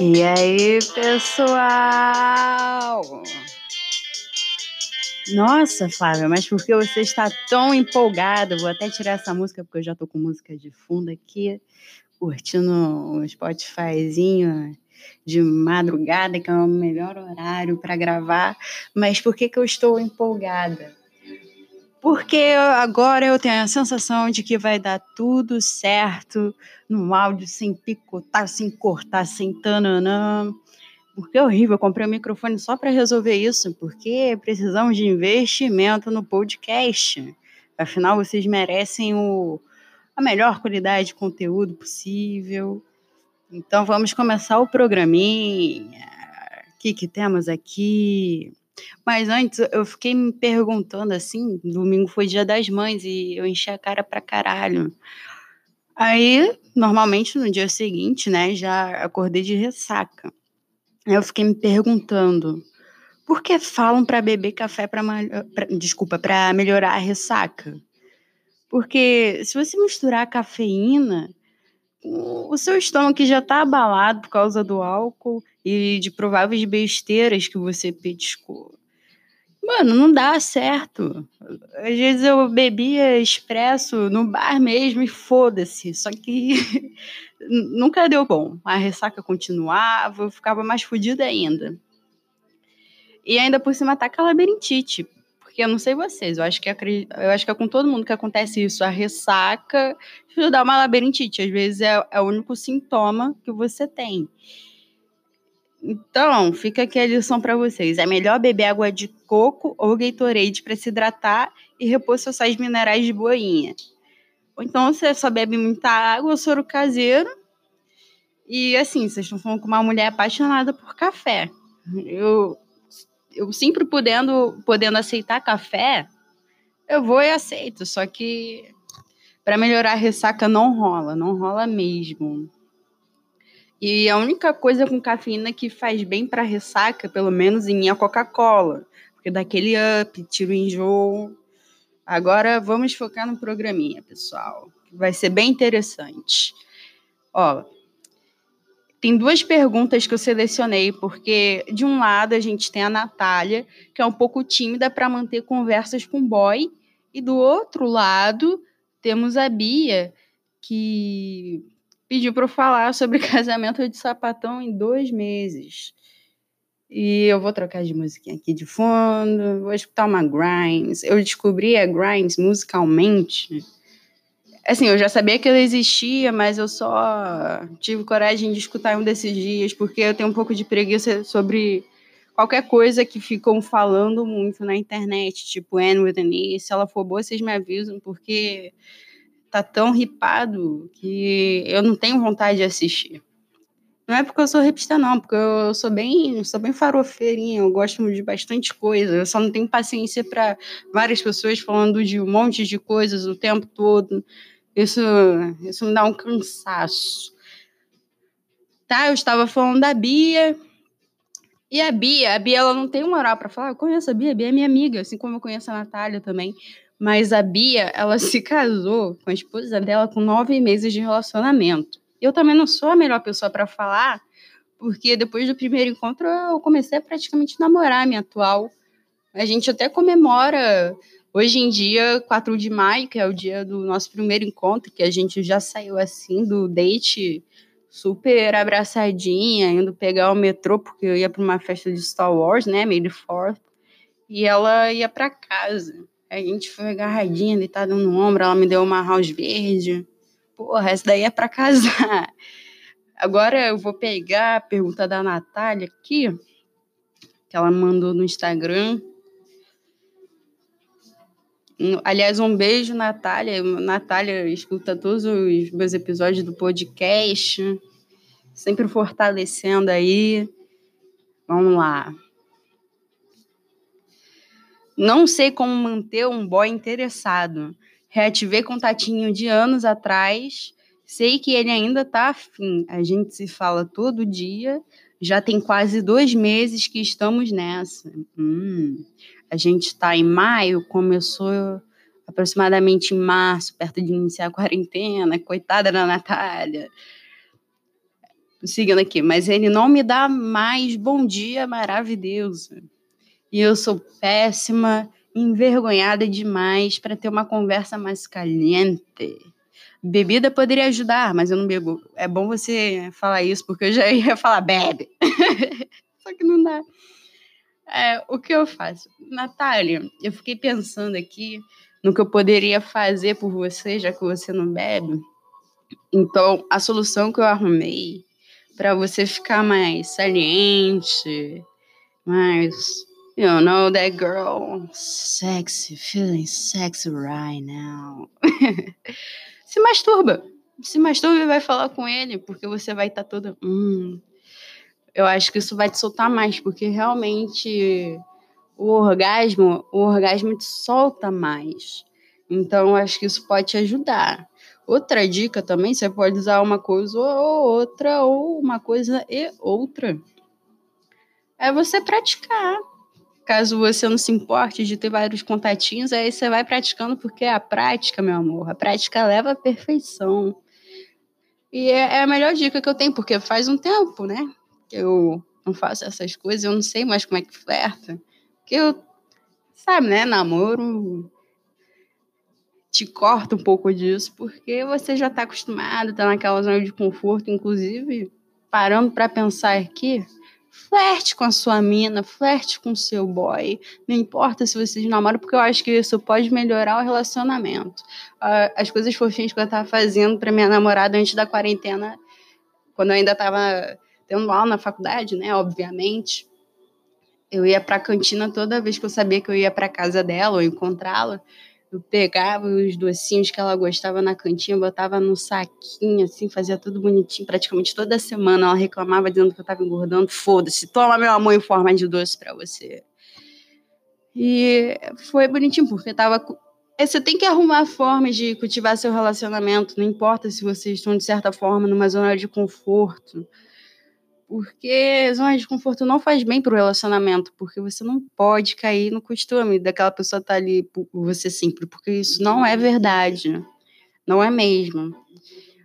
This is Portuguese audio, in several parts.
E aí, pessoal? Nossa, Flávia, mas por que você está tão empolgada? Vou até tirar essa música, porque eu já tô com música de fundo aqui, curtindo um Spotifyzinho de madrugada, que é o melhor horário para gravar. Mas por que, que eu estou empolgada? Porque agora eu tenho a sensação de que vai dar tudo certo no áudio, sem picotar, sem cortar, sem tananã. Porque é horrível, eu comprei um microfone só para resolver isso, porque precisamos de investimento no podcast. Afinal, vocês merecem o, a melhor qualidade de conteúdo possível. Então, vamos começar o programinha. O que, que temos aqui? Mas antes, eu fiquei me perguntando assim: domingo foi dia das mães e eu enchi a cara pra caralho. Aí, normalmente no dia seguinte, né, já acordei de ressaca. Aí eu fiquei me perguntando: por que falam para beber café para desculpa, para melhorar a ressaca? Porque se você misturar cafeína, o seu estômago já está abalado por causa do álcool e de prováveis besteiras que você petiscou, Mano, não dá certo. Às vezes eu bebia expresso no bar mesmo e foda-se. Só que nunca deu bom. A ressaca continuava, eu ficava mais fodida ainda. E ainda por cima ataca a labirintite. Porque eu não sei vocês, eu acho que, eu acho que é com todo mundo que acontece isso. A ressaca dá uma labirintite. Às vezes é, é o único sintoma que você tem. Então, fica aqui a lição para vocês. É melhor beber água de coco ou Gatorade para se hidratar e repor seus sais minerais de boinha. Ou então você só bebe muita água ou soro caseiro. E assim, vocês estão falando com uma mulher apaixonada por café. Eu, eu sempre podendo, podendo aceitar café, eu vou e aceito. Só que para melhorar a ressaca não rola, não rola mesmo. E a única coisa com cafeína que faz bem para ressaca, pelo menos em mim, é a Coca-Cola. Porque dá aquele up, tira o enjoo. Agora vamos focar no programinha, pessoal. Vai ser bem interessante. Ó, tem duas perguntas que eu selecionei, porque de um lado a gente tem a Natália, que é um pouco tímida para manter conversas com o boy, e do outro lado temos a Bia, que pediu para eu falar sobre casamento de sapatão em dois meses. E eu vou trocar de musiquinha aqui de fundo, vou escutar uma Grimes. Eu descobri a Grimes musicalmente. Assim, eu já sabia que ela existia, mas eu só tive coragem de escutar um desses dias, porque eu tenho um pouco de preguiça sobre qualquer coisa que ficam falando muito na internet, tipo Anne with an E. Se ela for boa, vocês me avisam, porque tá tão ripado que eu não tenho vontade de assistir. Não é porque eu sou repista, não, porque eu sou bem, sou bem farofeirinha, eu gosto de bastante coisa. Eu só não tenho paciência para várias pessoas falando de um monte de coisas o tempo todo. Isso, isso me dá um cansaço. Tá, eu estava falando da Bia. E a Bia, a Bia ela não tem moral para falar. Eu conheço a Bia, a Bia é minha amiga, assim como eu conheço a Natália também. Mas a Bia, ela se casou com a esposa dela com nove meses de relacionamento. Eu também não sou a melhor pessoa para falar, porque depois do primeiro encontro eu comecei a praticamente namorar a minha atual. A gente até comemora hoje em dia, 4 de maio, que é o dia do nosso primeiro encontro, que a gente já saiu assim do date super abraçadinha, indo pegar o metrô, porque eu ia para uma festa de Star Wars, né, May the Fourth, e ela ia para casa. A gente foi agarradinha, deitada no ombro, ela me deu uma house verde. Porra, essa daí é para casar. Agora eu vou pegar a pergunta da Natália aqui, que ela mandou no Instagram. Aliás, um beijo, Natália. Natália escuta todos os meus episódios do podcast, sempre fortalecendo aí. Vamos lá. Não sei como manter um boy interessado. Reativei contatinho de anos atrás. Sei que ele ainda tá afim. A gente se fala todo dia. Já tem quase dois meses que estamos nessa. Hum, a gente está em maio, começou aproximadamente em março, perto de iniciar a quarentena. Coitada da Natália. Seguindo aqui, mas ele não me dá mais bom dia maravilhoso. E eu sou péssima, envergonhada demais para ter uma conversa mais caliente. Bebida poderia ajudar, mas eu não bebo. É bom você falar isso, porque eu já ia falar bebe. Só que não dá. É, o que eu faço? Natália, eu fiquei pensando aqui no que eu poderia fazer por você, já que você não bebe. Então, a solução que eu arrumei para você ficar mais saliente, mais You know that girl, sexy, feeling sexy right now. se masturba. Se masturba e vai falar com ele, porque você vai estar tá toda. Hum, eu acho que isso vai te soltar mais, porque realmente o orgasmo, o orgasmo te solta mais. Então, eu acho que isso pode te ajudar. Outra dica também, você pode usar uma coisa ou outra, ou uma coisa e outra. É você praticar. Caso você não se importe de ter vários contatinhos, aí você vai praticando, porque é a prática, meu amor, a prática leva à perfeição. E é, é a melhor dica que eu tenho, porque faz um tempo, né? eu não faço essas coisas, eu não sei mais como é que flerta. Porque eu, sabe, né, namoro te corta um pouco disso, porque você já está acostumado, tá naquela zona de conforto, inclusive, parando para pensar aqui, flerte com a sua mina, flerte com o seu boy. Não importa se vocês namoram, porque eu acho que isso pode melhorar o relacionamento. As coisas fofinhas que eu estava fazendo para minha namorada antes da quarentena, quando eu ainda estava tendo aula na faculdade, né? Obviamente. Eu ia para a cantina toda vez que eu sabia que eu ia para casa dela ou encontrá-la. Eu pegava os docinhos que ela gostava na cantina, botava no saquinho, assim, fazia tudo bonitinho. Praticamente toda semana ela reclamava dizendo que eu estava engordando. Foda-se, toma meu amor em forma de doce para você. E foi bonitinho, porque tava. Você tem que arrumar formas de cultivar seu relacionamento, não importa se vocês estão, de certa forma, numa zona de conforto porque zona de conforto não faz bem pro relacionamento, porque você não pode cair no costume daquela pessoa estar tá ali por você sempre, porque isso não é verdade. Não é mesmo.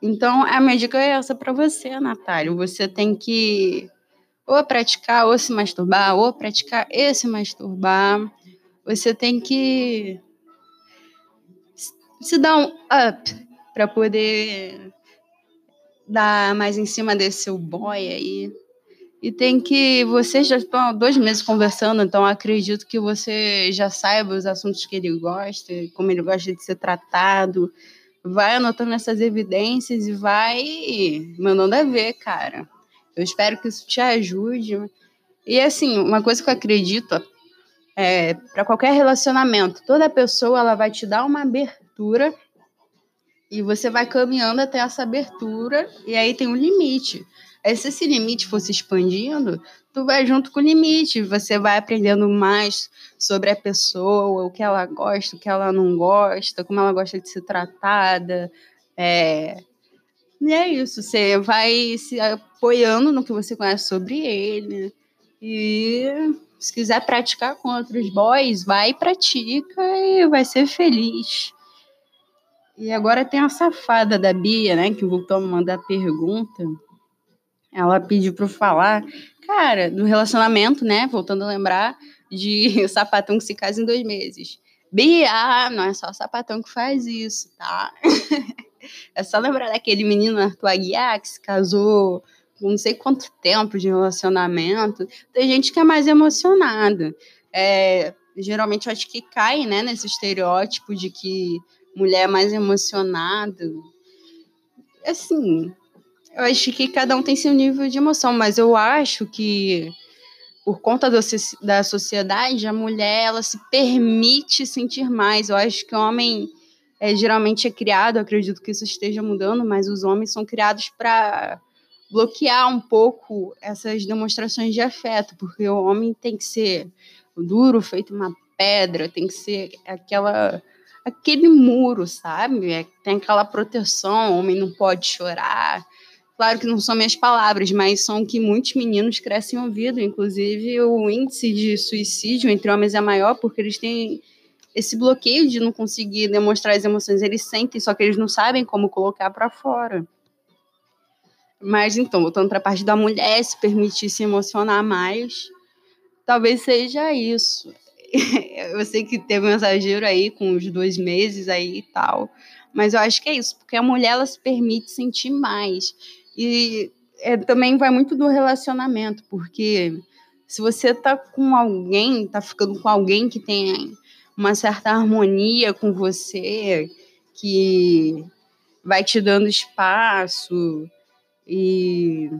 Então, a minha dica é essa para você, Natália. Você tem que ou praticar ou se masturbar, ou praticar e se masturbar. Você tem que se dar um up para poder dar mais em cima desse boy aí. E tem que. Vocês já estão há dois meses conversando, então acredito que você já saiba os assuntos que ele gosta, como ele gosta de ser tratado. Vai anotando essas evidências e vai mandando a ver, cara. Eu espero que isso te ajude. E assim, uma coisa que eu acredito é para qualquer relacionamento, toda pessoa ela vai te dar uma abertura e você vai caminhando até essa abertura, e aí tem um limite. Aí, se esse limite for se expandindo, tu vai junto com o limite, você vai aprendendo mais sobre a pessoa, o que ela gosta, o que ela não gosta, como ela gosta de ser tratada. É... E é isso, você vai se apoiando no que você conhece sobre ele. E se quiser praticar com outros boys, vai e pratica e vai ser feliz. E agora tem a safada da Bia, né, que voltou a me mandar pergunta. Ela pediu para eu falar, cara, do relacionamento, né, voltando a lembrar, de sapatão que se casa em dois meses. Bia, não é só o sapatão que faz isso, tá? é só lembrar daquele menino Arthur Aguiar que se casou com não sei quanto tempo de relacionamento. Tem gente que é mais emocionada. É, geralmente eu acho que cai, né, nesse estereótipo de que mulher mais emocionada. Assim, eu acho que cada um tem seu nível de emoção, mas eu acho que por conta do, da sociedade, a mulher ela se permite sentir mais. Eu acho que o homem é, geralmente é criado, acredito que isso esteja mudando, mas os homens são criados para bloquear um pouco essas demonstrações de afeto, porque o homem tem que ser duro, feito uma pedra, tem que ser aquela aquele muro, sabe? É, tem aquela proteção, o homem não pode chorar. Claro que não são minhas palavras, mas são que muitos meninos crescem ouvido. Inclusive, o índice de suicídio entre homens é maior porque eles têm esse bloqueio de não conseguir demonstrar as emoções. Eles sentem, só que eles não sabem como colocar para fora. Mas então, voltando para a parte da mulher se permitir se emocionar mais, talvez seja isso. eu sei que teve um exagero aí com os dois meses aí e tal, mas eu acho que é isso, porque a mulher ela se permite sentir mais. E é, também vai muito do relacionamento, porque se você tá com alguém, tá ficando com alguém que tem uma certa harmonia com você, que vai te dando espaço e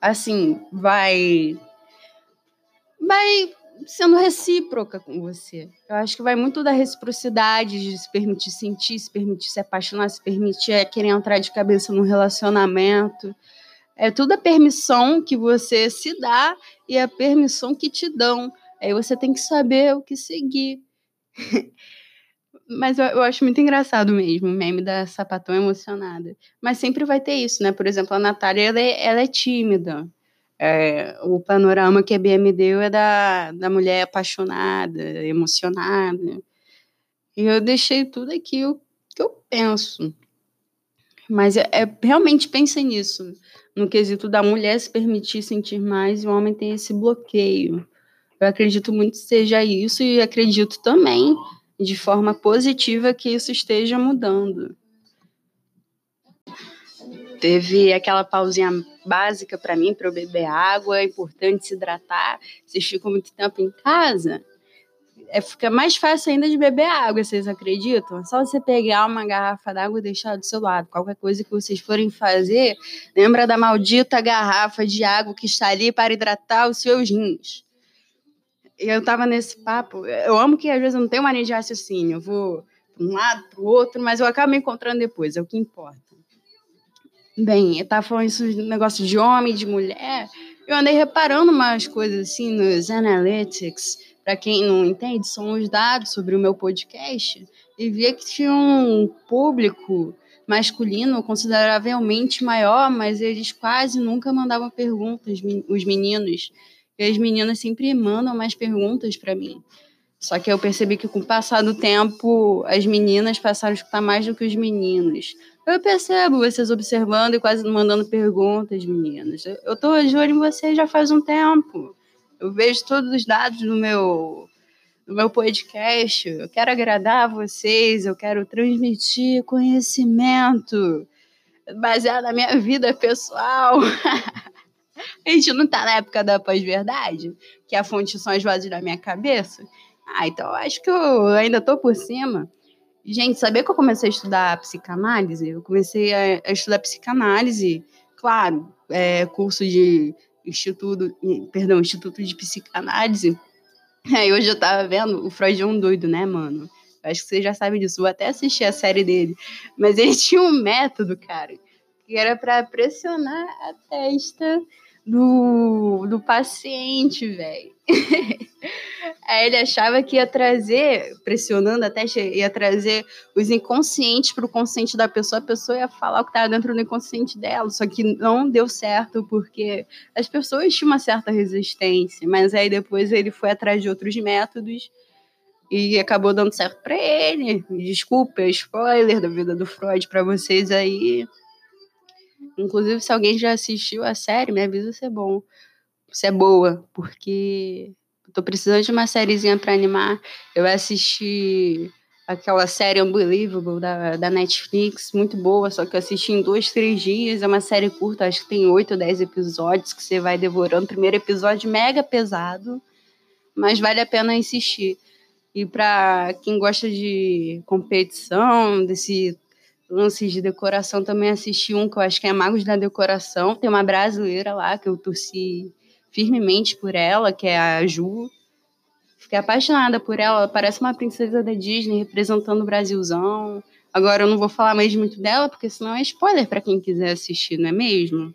assim, vai vai sendo recíproca com você. Eu acho que vai muito da reciprocidade, de se permitir sentir, se permitir se apaixonar, se permitir é, querer entrar de cabeça num relacionamento. É tudo a permissão que você se dá e a permissão que te dão. Aí você tem que saber o que seguir. Mas eu, eu, acho muito engraçado mesmo o meme da sapatão emocionada. Mas sempre vai ter isso, né? Por exemplo, a Natália, ela é, ela é tímida. É, o panorama que a BM deu é da, da mulher apaixonada, emocionada. E eu deixei tudo aqui o que eu penso. Mas é, é, realmente pensem nisso, no quesito da mulher se permitir sentir mais e o homem tem esse bloqueio. Eu acredito muito que seja isso e acredito também de forma positiva que isso esteja mudando. Teve aquela pausinha básica para mim, para eu beber água, é importante se hidratar. Vocês ficam muito tempo em casa, é, fica mais fácil ainda de beber água, vocês acreditam? É só você pegar uma garrafa d'água e deixar do seu lado. Qualquer coisa que vocês forem fazer, lembra da maldita garrafa de água que está ali para hidratar os seus rins. Eu tava nesse papo, eu amo que às vezes eu não tenho mania de raciocínio, eu vou para um lado, para o outro, mas eu acabo me encontrando depois, é o que importa. Bem, eu tava falando isso de negócio de homem, de mulher. Eu andei reparando umas coisas assim nos analytics. Para quem não entende, são os dados sobre o meu podcast. E via que tinha um público masculino consideravelmente maior, mas eles quase nunca mandavam perguntas, os meninos. E as meninas sempre mandam mais perguntas para mim. Só que eu percebi que com o passar do tempo, as meninas passaram a escutar mais do que os meninos. Eu percebo vocês observando e quase mandando perguntas, meninas. Eu tô de olho em vocês já faz um tempo. Eu vejo todos os dados do meu, do meu podcast. Eu quero agradar vocês, eu quero transmitir conhecimento baseado na minha vida pessoal. a gente não tá na época da pós-verdade, que a fonte são as vozes da minha cabeça. Ah, então acho que eu ainda tô por cima. Gente, sabia que eu comecei a estudar psicanálise? Eu comecei a, a estudar psicanálise, claro, é, curso de instituto, perdão, instituto de psicanálise. Aí hoje eu tava vendo, o Freud é um doido, né, mano? Eu acho que você já sabe disso. Vou até assistir a série dele. Mas ele tinha um método, cara, que era para pressionar a testa do, do paciente, velho. Aí ele achava que ia trazer, pressionando até, ia trazer os inconscientes para o consciente da pessoa, a pessoa ia falar o que estava dentro do inconsciente dela, só que não deu certo, porque as pessoas tinham uma certa resistência, mas aí depois ele foi atrás de outros métodos e acabou dando certo para ele. Desculpa, spoiler da vida do Freud para vocês aí. Inclusive, se alguém já assistiu a série, me avisa se é bom. Se é boa, porque tô precisando de uma sériezinha para animar. Eu assisti aquela série Unbelievable da, da Netflix, muito boa, só que eu assisti em dois, três dias. É uma série curta, acho que tem oito ou dez episódios que você vai devorando. Primeiro episódio mega pesado, mas vale a pena insistir. E para quem gosta de competição, desse lances de decoração, também assisti um que eu acho que é Magos da Decoração. Tem uma brasileira lá que eu torci firmemente por ela, que é a Ju. Fiquei apaixonada por ela, ela parece uma princesa da Disney representando o Brasilzão. Agora eu não vou falar mais muito dela, porque senão é spoiler para quem quiser assistir, não é mesmo?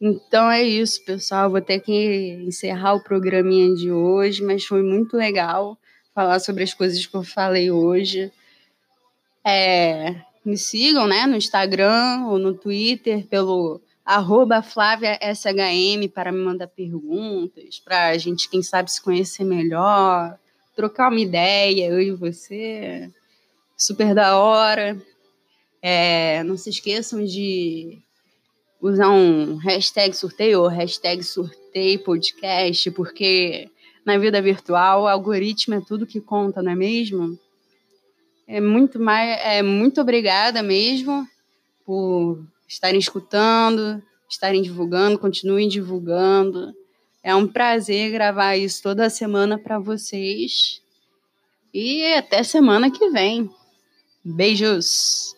Então é isso, pessoal. Vou ter que encerrar o programinha de hoje, mas foi muito legal falar sobre as coisas que eu falei hoje. É, me sigam né, no Instagram ou no Twitter pelo arroba Flávia SHM para me mandar perguntas, para a gente, quem sabe, se conhecer melhor, trocar uma ideia, eu e você. Super da hora. É, não se esqueçam de usar um hashtag sorteio ou hashtag sorteio podcast, porque na vida virtual o algoritmo é tudo que conta, não é mesmo? É muito mais, é muito obrigada mesmo por estarem escutando, estarem divulgando, continuem divulgando. É um prazer gravar isso toda semana para vocês. E até semana que vem. Beijos!